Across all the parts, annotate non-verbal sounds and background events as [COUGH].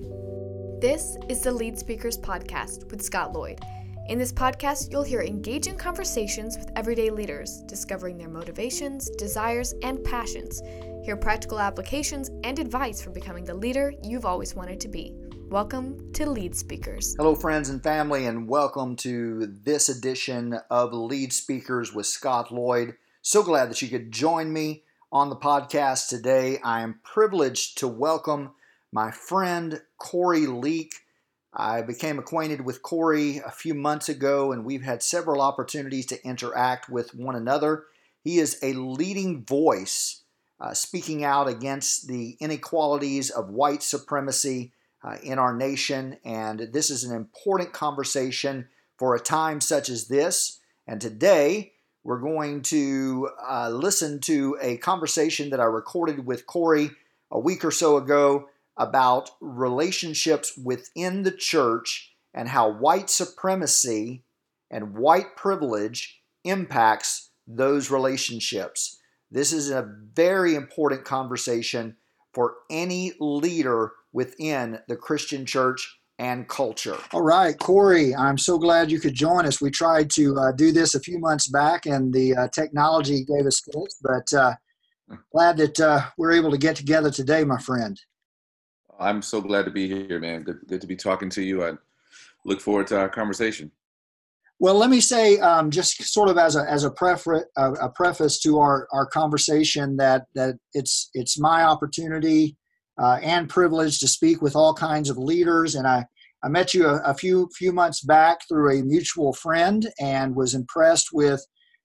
This is the Lead Speakers Podcast with Scott Lloyd. In this podcast, you'll hear engaging conversations with everyday leaders, discovering their motivations, desires, and passions. Hear practical applications and advice for becoming the leader you've always wanted to be. Welcome to Lead Speakers. Hello, friends and family, and welcome to this edition of Lead Speakers with Scott Lloyd. So glad that you could join me on the podcast today. I am privileged to welcome my friend Corey Leak. I became acquainted with Corey a few months ago, and we've had several opportunities to interact with one another. He is a leading voice uh, speaking out against the inequalities of white supremacy uh, in our nation, and this is an important conversation for a time such as this. And today, we're going to uh, listen to a conversation that I recorded with Corey a week or so ago about relationships within the church and how white supremacy and white privilege impacts those relationships. This is a very important conversation for any leader within the Christian church and culture. All right, Corey, I'm so glad you could join us. We tried to uh, do this a few months back and the uh, technology gave us fits, but uh, glad that uh, we're able to get together today, my friend. I'm so glad to be here, man. Good, good to be talking to you. I look forward to our conversation. Well, let me say, um, just sort of as a as a, prefer, a, a preface to our, our conversation, that that it's it's my opportunity uh, and privilege to speak with all kinds of leaders, and I I met you a, a few few months back through a mutual friend, and was impressed with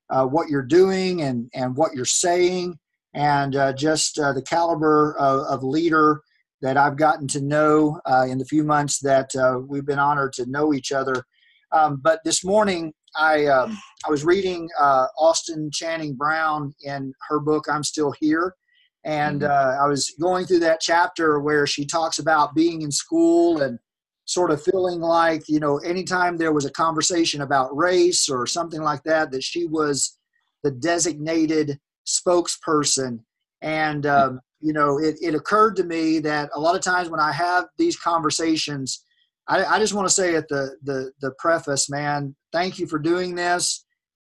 uh, what you're doing and and what you're saying, and uh, just uh, the caliber of, of leader that I've gotten to know uh, in the few months that uh, we've been honored to know each other. Um, but this morning, I um, I was reading uh, Austin Channing Brown in her book "I'm Still Here," and mm-hmm. uh, I was going through that chapter where she talks about being in school and sort of feeling like you know anytime there was a conversation about race or something like that, that she was the designated spokesperson. And um, you know, it, it occurred to me that a lot of times when I have these conversations, I, I just want to say at the, the, the preface, man, thank you for doing this.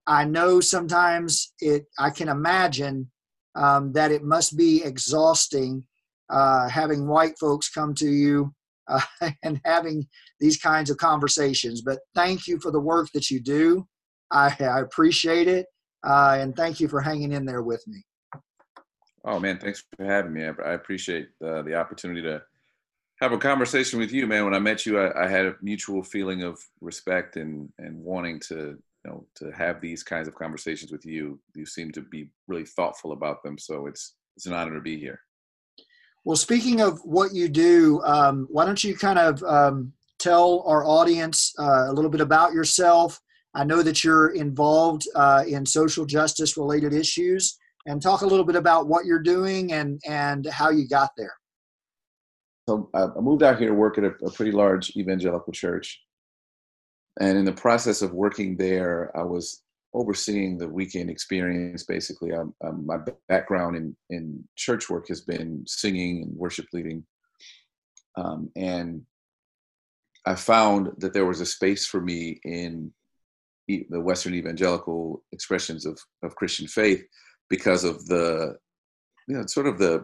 I know sometimes it, I can imagine um, that it must be exhausting uh, having white folks come to you uh, [LAUGHS] and having these kinds of conversations. But thank you for the work that you do. I, I appreciate it. Uh, and thank you for hanging in there with me. Oh man, thanks for having me. I, appreciate uh, the opportunity to have a conversation with you, man. When I met you, I, I, had a mutual feeling of respect and and wanting to you know to have these kinds of conversations with you. You seem to be really thoughtful about them, so it's it's an honor to be here. Well, speaking of what you do, um, why don't you kind of um, tell our audience uh, a little bit about yourself? I know that you're involved uh, in social justice related issues and talk a little bit about what you're doing and and how you got there. So I moved out here to work at a, a pretty large evangelical church, and in the process of working there, I was overseeing the weekend experience. Basically, um, um, my background in in church work has been singing and worship leading, um, and I found that there was a space for me in the Western evangelical expressions of, of Christian faith because of the you know sort of the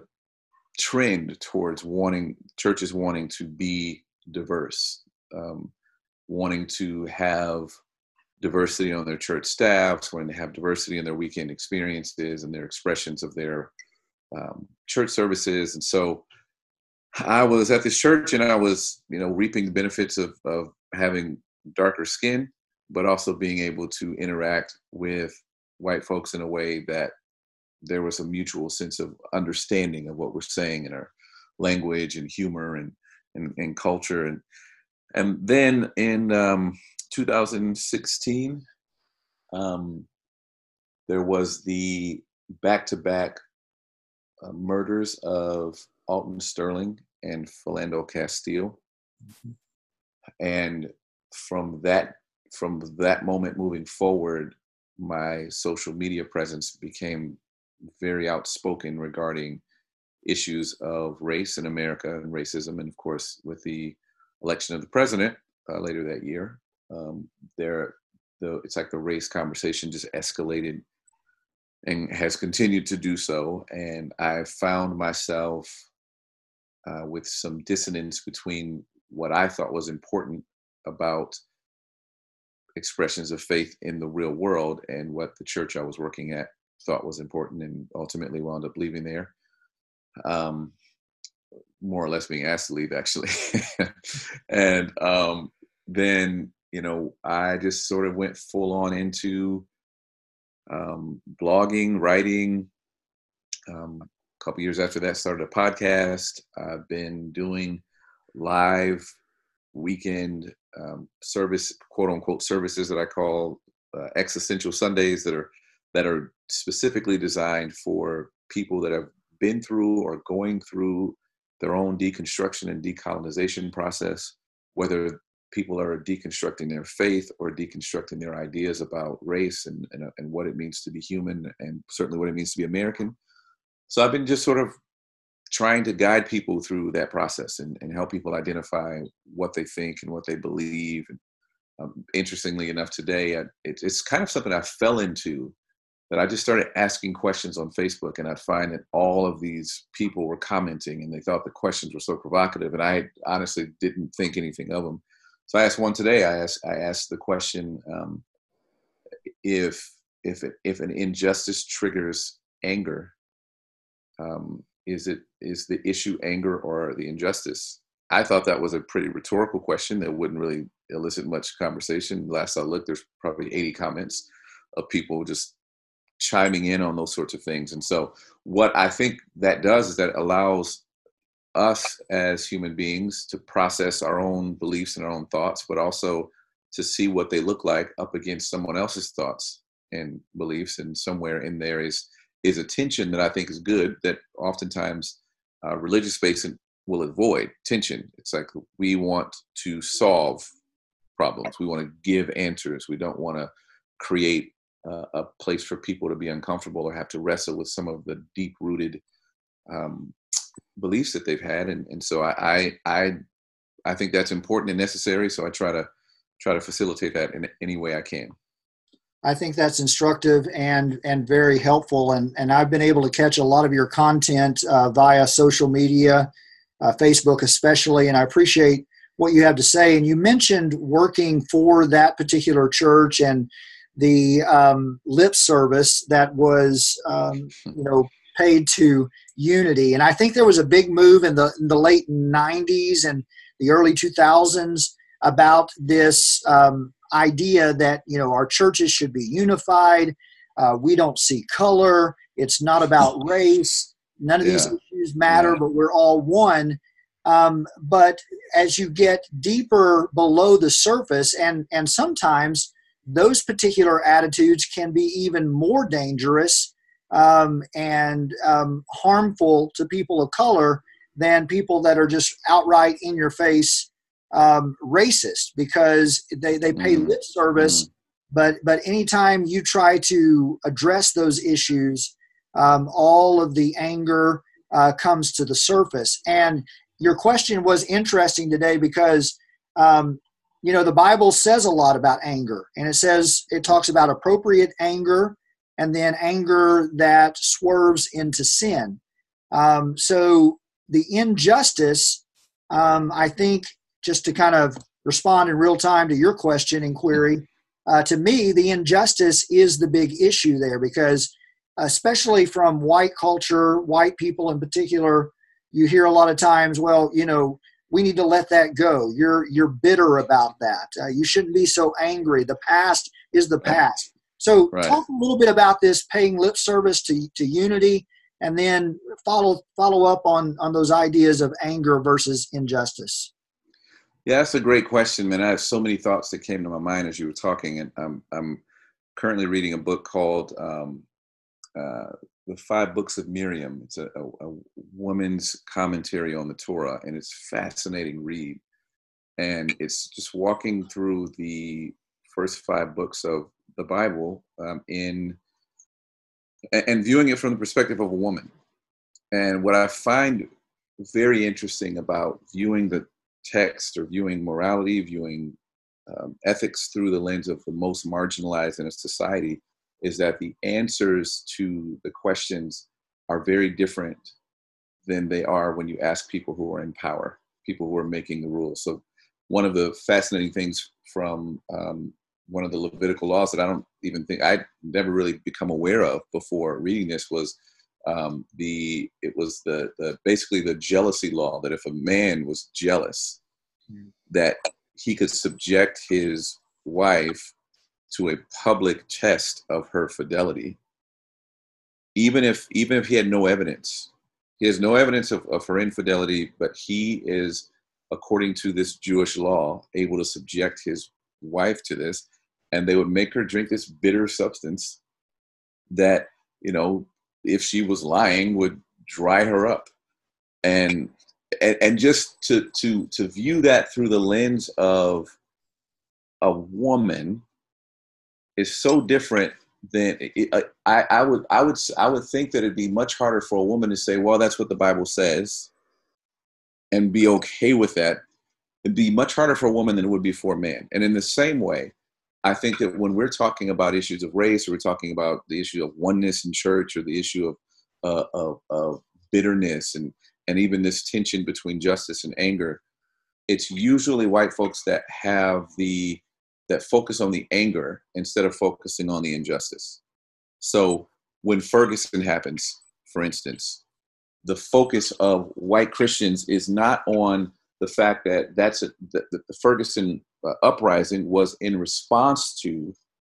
trend towards wanting churches wanting to be diverse um, wanting to have diversity on their church staffs wanting to have diversity in their weekend experiences and their expressions of their um, church services. And so i was at this church and i was you know reaping the benefits of, of having darker skin but also being able to interact with white folks in a way that there was a mutual sense of understanding of what we're saying in our language and humor and and, and culture and and then in um, 2016 um, there was the back-to-back uh, murders of Alton Sterling and Philando Castile mm-hmm. and from that from that moment moving forward my social media presence became very outspoken regarding issues of race in America and racism, and of course, with the election of the president uh, later that year, um, there, the it's like the race conversation just escalated and has continued to do so. And I found myself uh, with some dissonance between what I thought was important about expressions of faith in the real world and what the church I was working at thought was important and ultimately wound up leaving there. Um, more or less being asked to leave actually. [LAUGHS] and um, then, you know, I just sort of went full on into um, blogging, writing. Um, a couple years after that, started a podcast. I've been doing live weekend um, service, quote unquote, services that I call uh, existential Sundays that are that are specifically designed for people that have been through or going through their own deconstruction and decolonization process, whether people are deconstructing their faith or deconstructing their ideas about race and, and, uh, and what it means to be human and certainly what it means to be American. So I've been just sort of trying to guide people through that process and, and help people identify what they think and what they believe. And um, interestingly enough, today, I, it, it's kind of something I fell into that I just started asking questions on Facebook, and I'd find that all of these people were commenting, and they thought the questions were so provocative, and I honestly didn't think anything of them. So I asked one today. I asked I asked the question um, if if it, if an injustice triggers anger, um, is it is the issue anger or the injustice? I thought that was a pretty rhetorical question that wouldn't really elicit much conversation. Last I looked, there's probably 80 comments of people just chiming in on those sorts of things. And so, what I think that does is that allows us as human beings to process our own beliefs and our own thoughts, but also to see what they look like up against someone else's thoughts and beliefs. And somewhere in there is is a tension that I think is good. That oftentimes uh, religious space will avoid tension. It's like we want to solve problems. We want to give answers. We don't want to create uh, a place for people to be uncomfortable or have to wrestle with some of the deep rooted um, beliefs that they've had. And, and so I, I, I, I think that's important and necessary. So I try to try to facilitate that in any way I can. I think that's instructive and and very helpful. And and I've been able to catch a lot of your content uh, via social media, uh, Facebook especially. And I appreciate what you have to say. And you mentioned working for that particular church and the um, lip service that was um, you know paid to unity and i think there was a big move in the, in the late 90s and the early 2000s about this um, idea that you know our churches should be unified uh, we don't see color it's not about [LAUGHS] race none of yeah. these issues matter yeah. but we're all one um, but as you get deeper below the surface and and sometimes those particular attitudes can be even more dangerous um, and um, harmful to people of color than people that are just outright in your face um, racist because they, they pay mm. lip service. Mm. But, but anytime you try to address those issues, um, all of the anger uh, comes to the surface. And your question was interesting today because um, you know the bible says a lot about anger and it says it talks about appropriate anger and then anger that swerves into sin. Um, so the injustice um, i think just to kind of respond in real time to your question and query uh, to me the injustice is the big issue there because especially from white culture white people in particular you hear a lot of times well you know we need to let that go. You're you're bitter about that. Uh, you shouldn't be so angry. The past is the past. So right. talk a little bit about this paying lip service to, to unity and then follow follow up on on those ideas of anger versus injustice. Yeah, that's a great question, man. I have so many thoughts that came to my mind as you were talking, and I'm I'm currently reading a book called um, uh, the five books of Miriam. It's a, a, a, woman's commentary on the Torah, and it's fascinating read. And it's just walking through the first five books of the Bible um, in and viewing it from the perspective of a woman. And what I find very interesting about viewing the text or viewing morality, viewing um, ethics through the lens of the most marginalized in a society is that the answers to the questions are very different than they are when you ask people who are in power, people who are making the rules. So, one of the fascinating things from um, one of the Levitical laws that I don't even think I'd never really become aware of before reading this was um, the it was the, the basically the jealousy law that if a man was jealous, mm. that he could subject his wife to a public test of her fidelity, even if even if he had no evidence. He has no evidence of, of her infidelity, but he is, according to this Jewish law, able to subject his wife to this, and they would make her drink this bitter substance that, you know, if she was lying, would dry her up. And and, and just to to to view that through the lens of a woman is so different than it, I, I would I would I would think that it'd be much harder for a woman to say, well, that's what the Bible says, and be okay with that. It'd be much harder for a woman than it would be for a man. And in the same way, I think that when we're talking about issues of race, or we're talking about the issue of oneness in church, or the issue of uh, of, of bitterness and and even this tension between justice and anger, it's usually white folks that have the that focus on the anger instead of focusing on the injustice. So when Ferguson happens, for instance, the focus of white Christians is not on the fact that that's a, that the Ferguson uh, uprising was in response to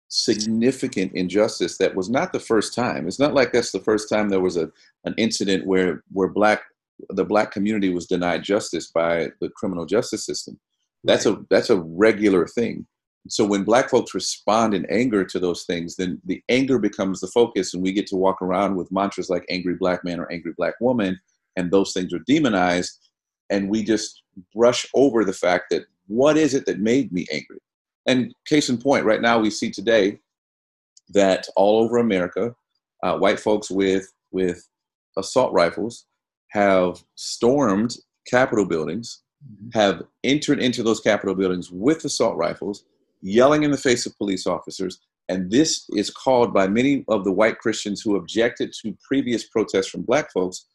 significant injustice that was not the first time. It's not like that's the first time there was a an incident where where black the black community was denied justice by the criminal justice system. That's right. a that's a regular thing. So when black folks respond in anger to those things, then the anger becomes the focus, and we get to walk around with mantras like "angry black man" or "angry black woman," and those things are demonized, and we just brush over the fact that what is it that made me angry? And case in point, right now we see today that all over America, uh, white folks with with assault rifles have stormed Capitol buildings, mm-hmm. have entered into those Capitol buildings with assault rifles, yelling in the face of police officers. And this is called by many of the white Christians who objected to previous protests from black folks.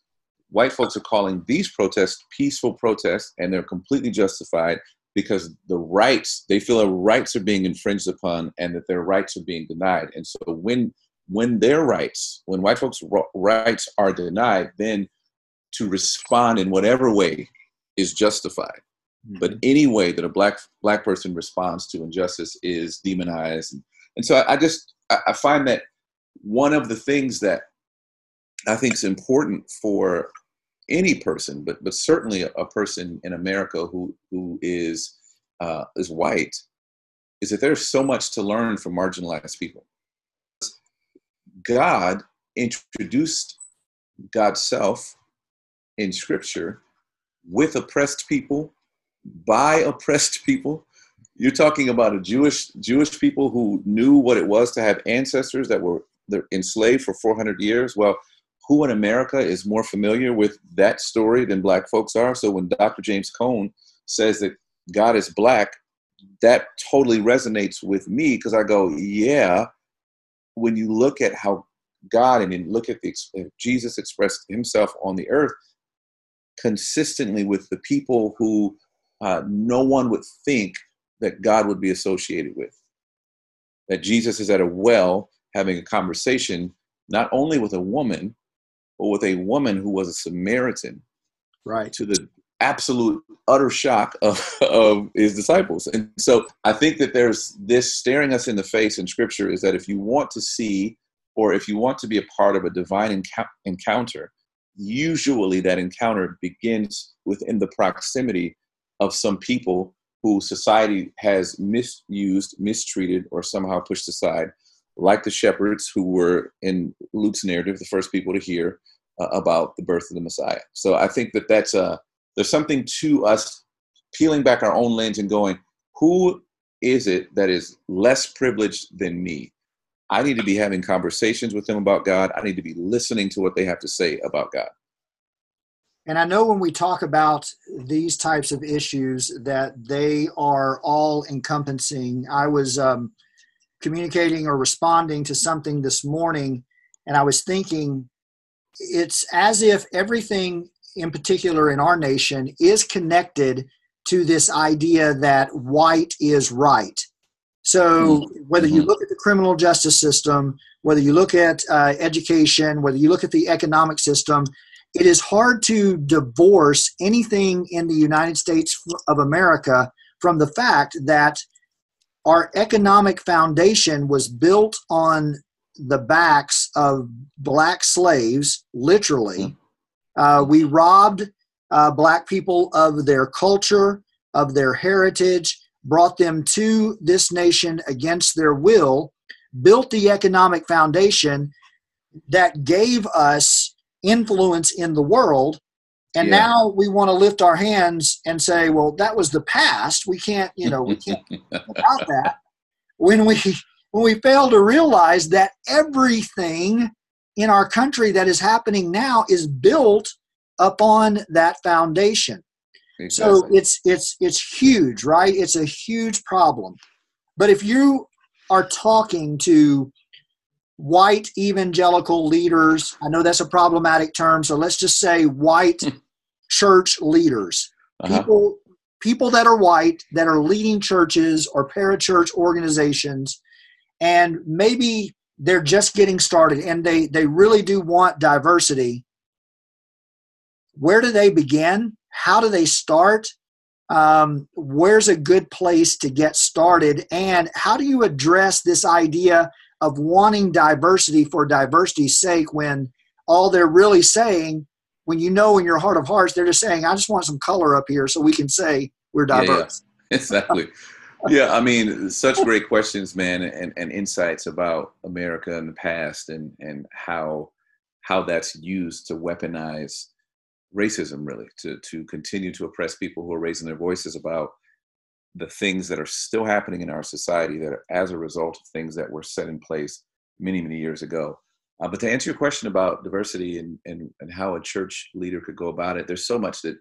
White folks are calling these protests peaceful protests, and they're completely justified because the rights they feel their rights are being infringed upon and that their rights are being denied. And so when when their rights, when white folks' rights are denied, then to respond in whatever way is justified. Mm-hmm. But any way that a black black person responds to injustice is demonized. And, and so I, I just I, I find that one of the things that I think is important for any person, but but certainly a, a person in America who who is uh, is white, is that there's so much to learn from marginalized people. God introduced God's self in Scripture with oppressed people, by oppressed [LAUGHS] people. You're talking about a Jewish Jewish people who knew what it was to have ancestors that were enslaved for 400 years. Well, who in America is more familiar with that story than Black folks are? So when Dr. James Cone says that God is Black, that totally resonates with me because I go, yeah. When you look at how God and then look at the uh, Jesus expressed Himself on the earth, consistently with the people who uh, no one would think that God would be associated with. That Jesus is at a well having a conversation not only with a woman, but with a woman who was a Samaritan. Right. To the absolute utter shock of, of his disciples. And so I think that there's this staring us in the face in scripture is that if you want to see or if you want to be a part of a divine encounter, usually that encounter begins within the proximity of some people who society has misused, mistreated, or somehow pushed aside, like the shepherds who were in Luke's narrative, the first people to hear uh, about the birth of the Messiah. So I think that that's a uh, there's something to us peeling back our own lens and going, who is it that is less privileged than me? I need to be having conversations with them about God. I need to be listening to what they have to say about God. And I know when we talk about these types of issues that they are all encompassing. I was um, communicating or responding to something this morning, and I was thinking it's as if everything in particular in our nation is connected to this idea that white is right. So, mm-hmm. whether you mm-hmm. look at the criminal justice system, whether you look at uh, education, whether you look at the economic system, it is hard to divorce anything in the United States of America from the fact that our economic foundation was built on the backs of black slaves, literally. Hmm. Uh, we robbed uh, black people of their culture, of their heritage, brought them to this nation against their will, built the economic foundation that gave us influence in the world and yeah. now we want to lift our hands and say well that was the past. We can't you know we can't [LAUGHS] about that. When we when we fail to realize that everything in our country that is happening now is built upon that foundation. Exactly. so it's it's it's huge right? It's a huge problem. But if you are talking to white evangelical leaders. I know that's a problematic term, so let's just say white church leaders. Uh-huh. People people that are white that are leading churches or parachurch organizations and maybe they're just getting started and they they really do want diversity. Where do they begin? How do they start? Um, where's a good place to get started? And how do you address this idea of wanting diversity for diversity's sake when all they're really saying, when you know in your heart of hearts, they're just saying, I just want some color up here so we can say we're diverse. Yeah, yeah. [LAUGHS] exactly. yeah, I mean, such great questions, man, and, and insights about America in the past and, and how how that's used to weaponize racism, really, to, to continue to oppress people who are raising their voices about the things that are still happening in our society that are as a result of things that were set in place many, many years ago. Uh, but to answer your question about diversity and, and, and how a church leader could go about it, there's so much that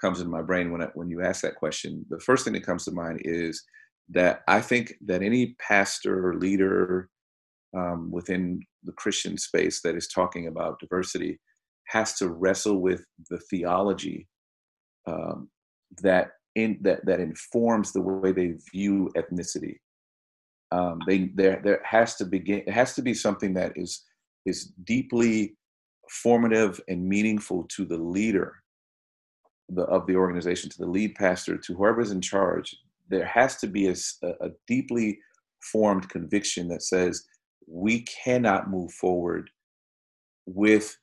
comes in my brain when, I, when you ask that question. The first thing that comes to mind is that I think that any pastor or leader um, within the Christian space that is talking about diversity has to wrestle with the theology um, that in that that informs the way they view ethnicity. Um, they there there has to begin it has to be something that is is deeply formative and meaningful to the leader the, of the organization, to the lead pastor, to whoever's in charge. There has to be a, a deeply formed conviction that says we cannot move forward with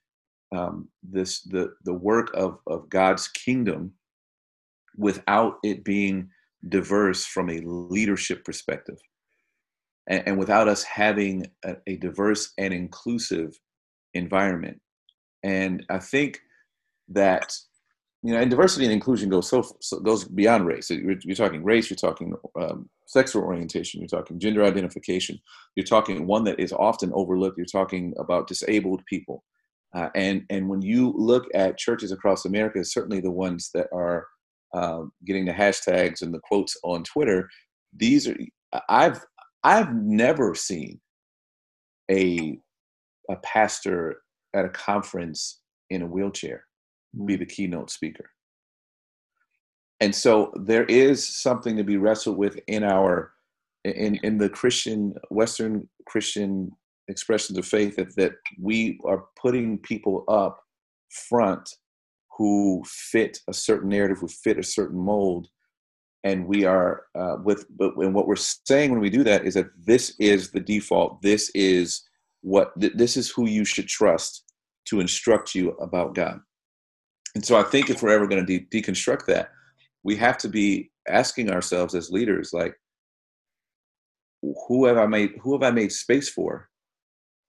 um, this the the work of of God's kingdom without it being diverse from a leadership perspective. And, and without us having a, a, diverse and inclusive environment. And i think that you know and diversity and inclusion goes so, so goes beyond race. You're, you're, talking race you're talking um, sexual orientation you're talking gender identification. You're talking one that is often overlooked. You're talking about disabled people. Uh, and and when you look at churches across america certainly the ones that are um, getting the hashtags and the quotes on Twitter, these are I've I've never seen a a pastor at a conference in a wheelchair be the keynote speaker. And so there is something to be wrestled with in our in in the Christian Western Christian expressions of faith that, that we are putting people up front who fit a certain narrative, who fit a certain mold. And we are uh, with, but and what we're saying when we do that is that this is the default. This is what, th- this is who you should trust to instruct you about God. And so I think if we're ever going to de- deconstruct that, we have to be asking ourselves as leaders, like, who have I made, who have I made space for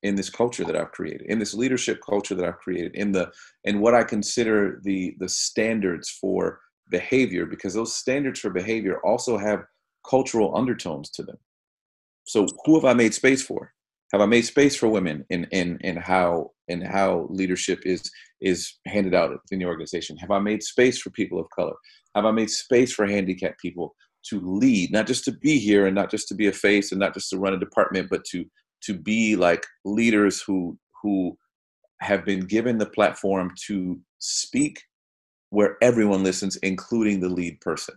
in this culture that I've created, in this leadership culture that I've created, in the in what I consider the the standards for behavior, because those standards for behavior also have cultural undertones to them. So who have I made space for? Have I made space for women in in in how in how leadership is is handed out in the organization? Have I made space for people of color? Have I made space for handicapped people to lead, not just to be here and not just to be a face and not just to run a department, but to to be like leaders who who have been given the platform to speak where everyone listens, including the lead person.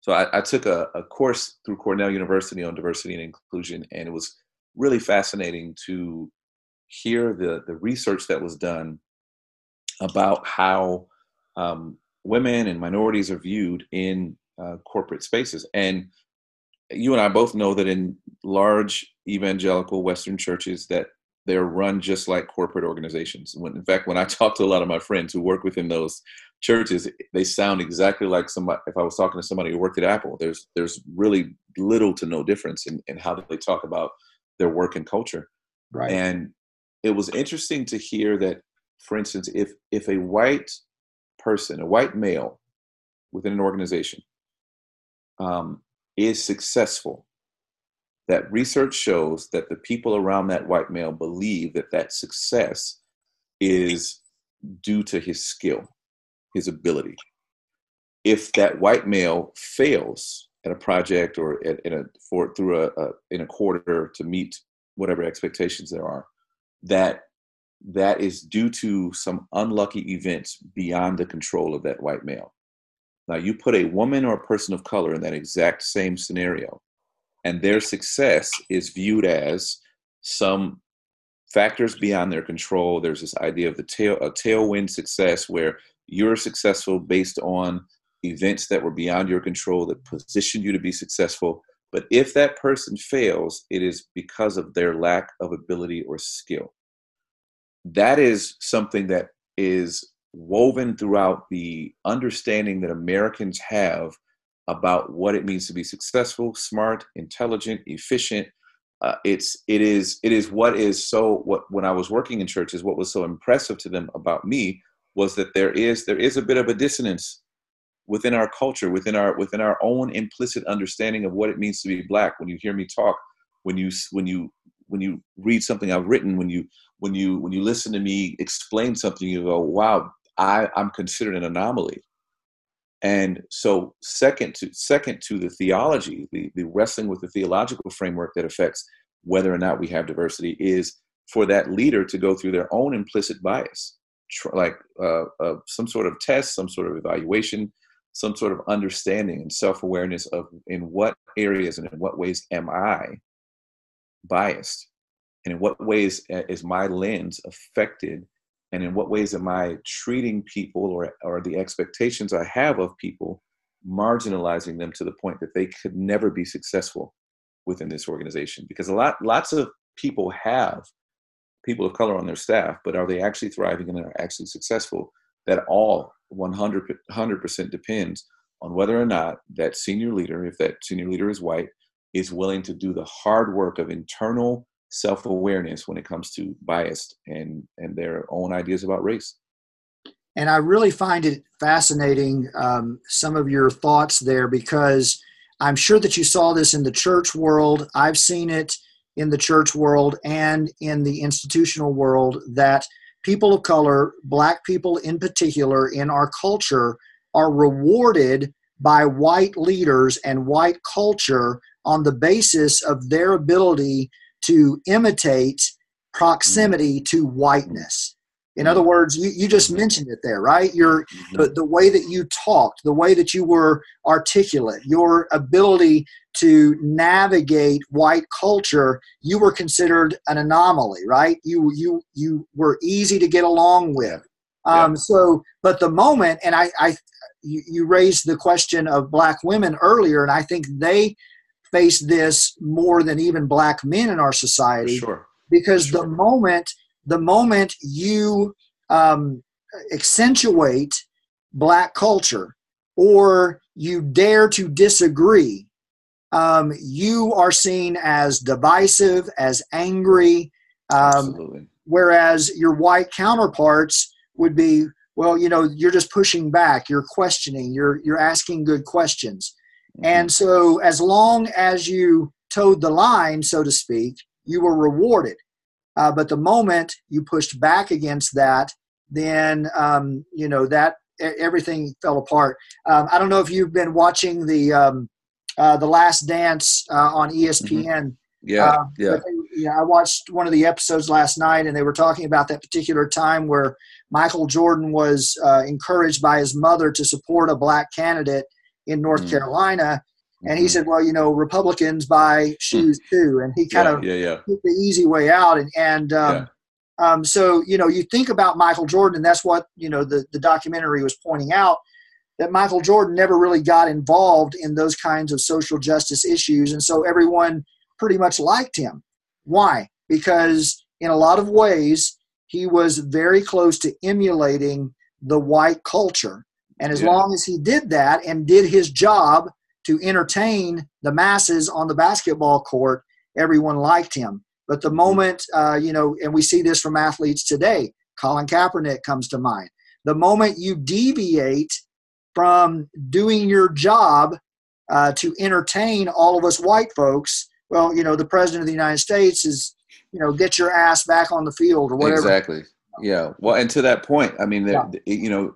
So I, I took a, a, course through Cornell University on diversity and inclusion, and it was really fascinating to hear the, the research that was done about how um, women and minorities are viewed in uh, corporate spaces. And you and I both know that in large evangelical Western churches that they're run just like corporate organizations. When, in fact, when I [LAUGHS] talk to a lot of my friends who work within those churches, they sound exactly like somebody. If I was talking to somebody who worked at Apple, there's there's really little to no difference in, in how they talk about their work and culture. Right. And it was interesting to hear that, for instance, if if a white person, a white male within an organization, um, is successful, that research shows that the people around that white male believe that that success is due to his skill, his ability. If that white male fails at a project or at, in a for through a, a in a quarter to meet whatever expectations there are, that that is due to some unlucky events beyond the control of that white male. Now, you put a woman or a person of color in that exact same scenario, and their success is viewed as some factors beyond their control. There's this idea of the tail, a tailwind success where you're successful based on events that were beyond your control that positioned you to be successful. But if that person fails, it is because of their lack of ability or skill. That is something that is woven throughout the understanding that Americans have about what it means to be successful, smart, intelligent, efficient. Uh, it's it is it is what is so what when I was working in churches, what was so impressive to them about me was that there is there is a bit of a dissonance within our culture, within our within our own implicit understanding of what it means to be black. When you hear me talk, when you when you when you read something I've written, when you when you when you listen to me explain something, you go, "Wow, I, I'm considered an anomaly. And so, second to second to the theology, the, the wrestling with the theological framework that affects whether or not we have diversity is for that leader to go through their own implicit bias, like uh, uh, some sort of test, some sort of evaluation, some sort of understanding and self-awareness of in what areas and in what ways am I biased, and in what ways uh, is my lens affected and in what ways am i treating people or, or the expectations i have of people marginalizing them to the point that they could never be successful within this organization? Because a lot lots of people have people of color on their staff but are they actually thriving and are actually successful? That all 100 100% depends on whether or not that senior leader if that senior leader is white is willing to do the hard work of internal self-awareness when it comes to bias and and their own ideas about race. And i really find it fascinating um, some of your thoughts there because i'm sure that you saw this in the church world. I've seen it in the church world and in the institutional world that people of color black people in particular in our culture are rewarded by white leaders and white culture on the basis of their ability to imitate proximity mm-hmm. to whiteness. In other mm-hmm. words, you, you just mm-hmm. mentioned it there, right? Your the, the way that you talked, the way that you were articulate, your ability to navigate white culture, you were considered an anomaly, right? You you you were easy to get along with. Um, yeah. So, but the moment, and I, I you, you raised the question of black women earlier, and I think they face this more than even black men in our society. Sure. Because sure. the moment the moment you um, accentuate black culture or you dare to disagree, um, you are seen as divisive, as angry. Um, Whereas your white counterparts would be, well, you know, you're just pushing back, you're questioning, you're you're asking good questions. And so, as long as you toed the line, so to speak, you were rewarded. Uh, but the moment you pushed back against that, then um, you know that everything fell apart. Um, I don't know if you've been watching the um, uh, the Last Dance uh, on ESPN. Mm-hmm. Yeah, uh, yeah. They, yeah. I watched one of the episodes last night, and they were talking about that particular time where Michael Jordan was uh, encouraged by his mother to support a black candidate in North mm-hmm. Carolina. And he mm-hmm. said, "Well, you know, Republicans buy shoes too," and he kind yeah, of yeah, yeah. took the easy way out. And and um, um, so, you know, you think about Michael Jordan, and that's what, you know, the, the documentary was pointing out that Michael Jordan never really got involved in those kinds of social justice issues. And so everyone pretty much liked him. Why? Because in a lot of ways, he was very close to emulating the white culture. And as yeah. long as he did that and did his job to entertain the masses on the basketball court, everyone liked him. But the moment, uh, you know, and we see this from athletes today, Colin Kaepernick comes to mind. The moment you deviate from doing your job uh, to entertain all of us white folks, well, you know, the president of the United States is, you know, get your ass back on the field or whatever. Exactly. Yeah. Well, and to that point, I mean, yeah. you know,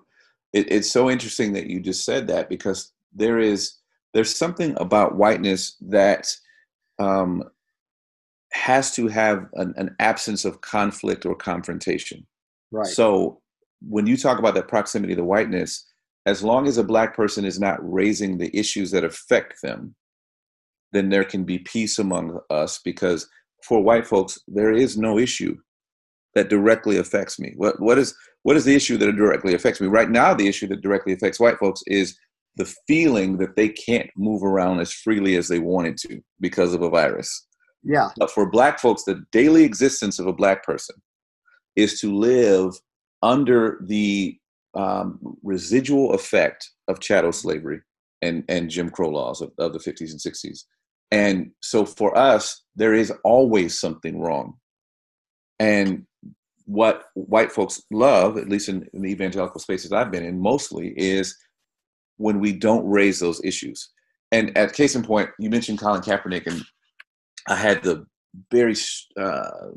it, it's so interesting that you just said that because there is there's something about whiteness that um, has to have an, an absence of conflict or confrontation. Right. So when you talk about that proximity to whiteness, as long as a black person is not raising the issues that affect them, then there can be peace among us because for white folks, there is no issue that directly affects me. What what is what is the issue that directly affects me? Right now, the issue that directly affects white folks is the feeling that they can't move around as freely as they wanted to because of a virus. Yeah. But for black folks, the daily existence of a black person is to live under the um, residual effect of chattel slavery and, and Jim Crow laws of, of the 50s and 60s. And so for us, there is always something wrong. And what white folks love, at least in, in the evangelical spaces I've been in, mostly is when we don't raise those issues. And at case in point, you mentioned Colin Kaepernick, and I had the very uh,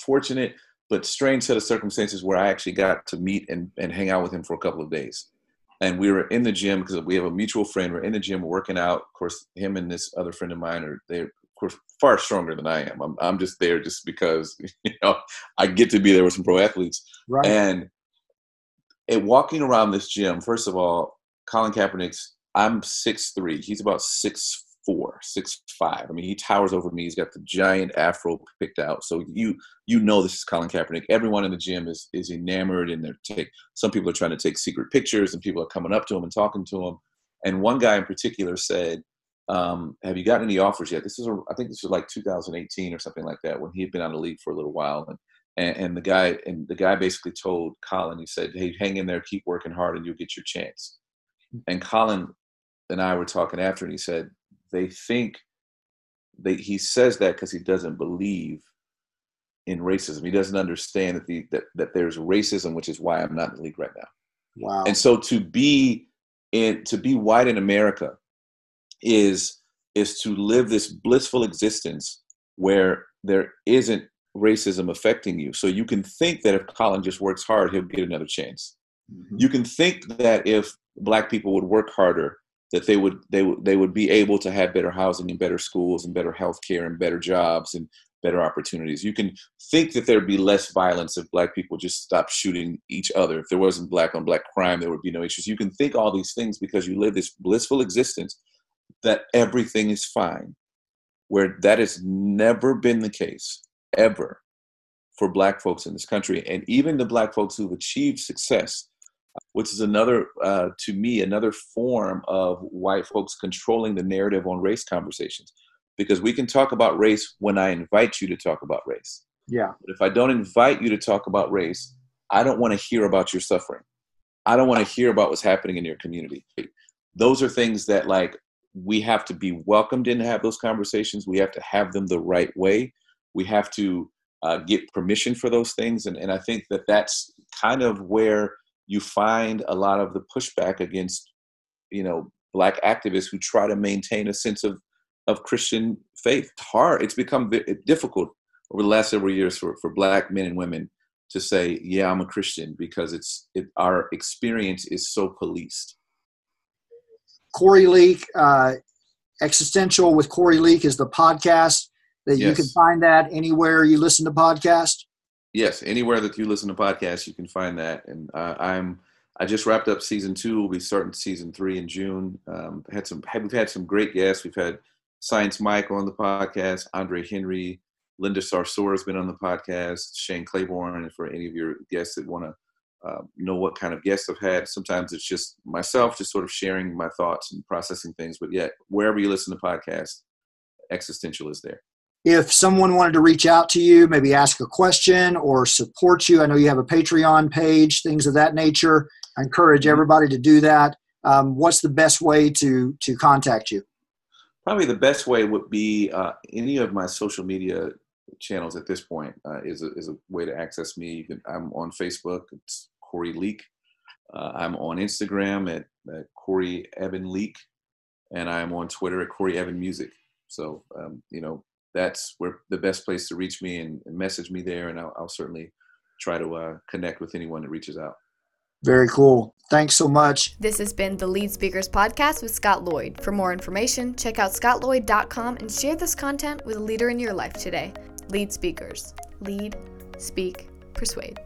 fortunate but strange set of circumstances where I actually got to meet and, and hang out with him for a couple of days. And we were in the gym because we have a mutual friend. We're in the gym working out. Of course, him and this other friend of mine are they of course far stronger than I am. I'm I'm just there just because [LAUGHS] you know I get to be there with some pro athletes. Right. And and walking around this gym, first of all, Colin Kaepernick's I'm six three. He's about six four, six five. I mean, he towers over me. He's got the giant afro picked out. So you you know this is Colin Kaepernick. Everyone in the gym is is enamored, and they're take. Some people are trying to take secret pictures, and people are coming up to him and talking to him. And one guy in particular said, um, "Have you gotten any offers yet?" This is a, I think this was like 2018 or something like that when he had been out of the league for a little while, and. And, and the guy and the guy basically told Colin, he said, "Hey, hang in there, keep working hard, and you'll get your chance." And Colin and I were talking after, and he said, they think they, he says that because he doesn't believe in racism. He doesn't understand that, the, that that there's racism, which is why I'm not in the league right now. Wow. And so to be in to be white in America is is to live this blissful existence where there isn't racism affecting you. So you can think that if Colin just works hard, he'll get another chance. Mm-hmm. You can think that if black people would work harder, that they would they would they would be able to have better housing and better schools and better health care and better jobs and better opportunities. You can think that there'd be less violence if black people just stopped shooting each other. If there wasn't black on black crime, there would be no issues. You can think all these things because you live this blissful existence that everything is fine. Where that has never been the case, ever, for black folks in this country. And even the black folks who've achieved success which is another, uh, to me, another form of white folks controlling the narrative on race conversations. Because we can talk about race when I invite you to talk about race. Yeah. But if I don't invite you to talk about race, I don't want to hear about your suffering. I don't want to hear about what's happening in your community. Those are things that, like, we have to be welcomed in to have those conversations. We have to have them the right way. We have to uh, get permission for those things. And, and I think that that's kind of where you find a lot of the pushback against you know black activists who try to maintain a sense of of christian faith it's hard it's become difficult over the last several years for, for black men and women to say, yeah, I'm a Christian because it's it, our experience is so policed. Corey Leak, uh, Existential with Corey Leak is the podcast that yes. you can find that anywhere you listen to podcasts. Yes, anywhere that you listen to podcasts, you can find that. And uh, I'm I just wrapped up season two. We'll be starting season three in June. Um, had some we've had some great guests. We've had Science Mike on the podcast, Andre Henry, Linda Sarsour has been on the podcast, Shane Claiborne, and for any of your guests that want to uh, know what kind of guests I've had, sometimes it's just myself, just sort of sharing my thoughts and processing things. But yet, wherever you listen to podcasts, existential is there. If someone wanted to reach out to you, maybe ask a question or support you, I know you have a Patreon page, things of that nature. I encourage mm-hmm. everybody to do that. Um, what's the best way to to contact you? Probably the best way would be uh, any of my social media channels at this point uh, is, a, is a way to access me. You can, I'm on Facebook, it's Corey Leak. Uh, I'm on Instagram at, at, Corey Evan Leak, and I'm on Twitter at Corey Evan Music. So, um, you know, that's where the best place to reach me and, and message me there, and I'll, I'll certainly try to uh, connect with anyone that reaches out. Very cool. Thanks so much. This has been the Lead Speakers Podcast with Scott Lloyd. For more information, check out scottlloyd.com and share this content with a leader in your life today. Lead Speakers. Lead, speak, persuade.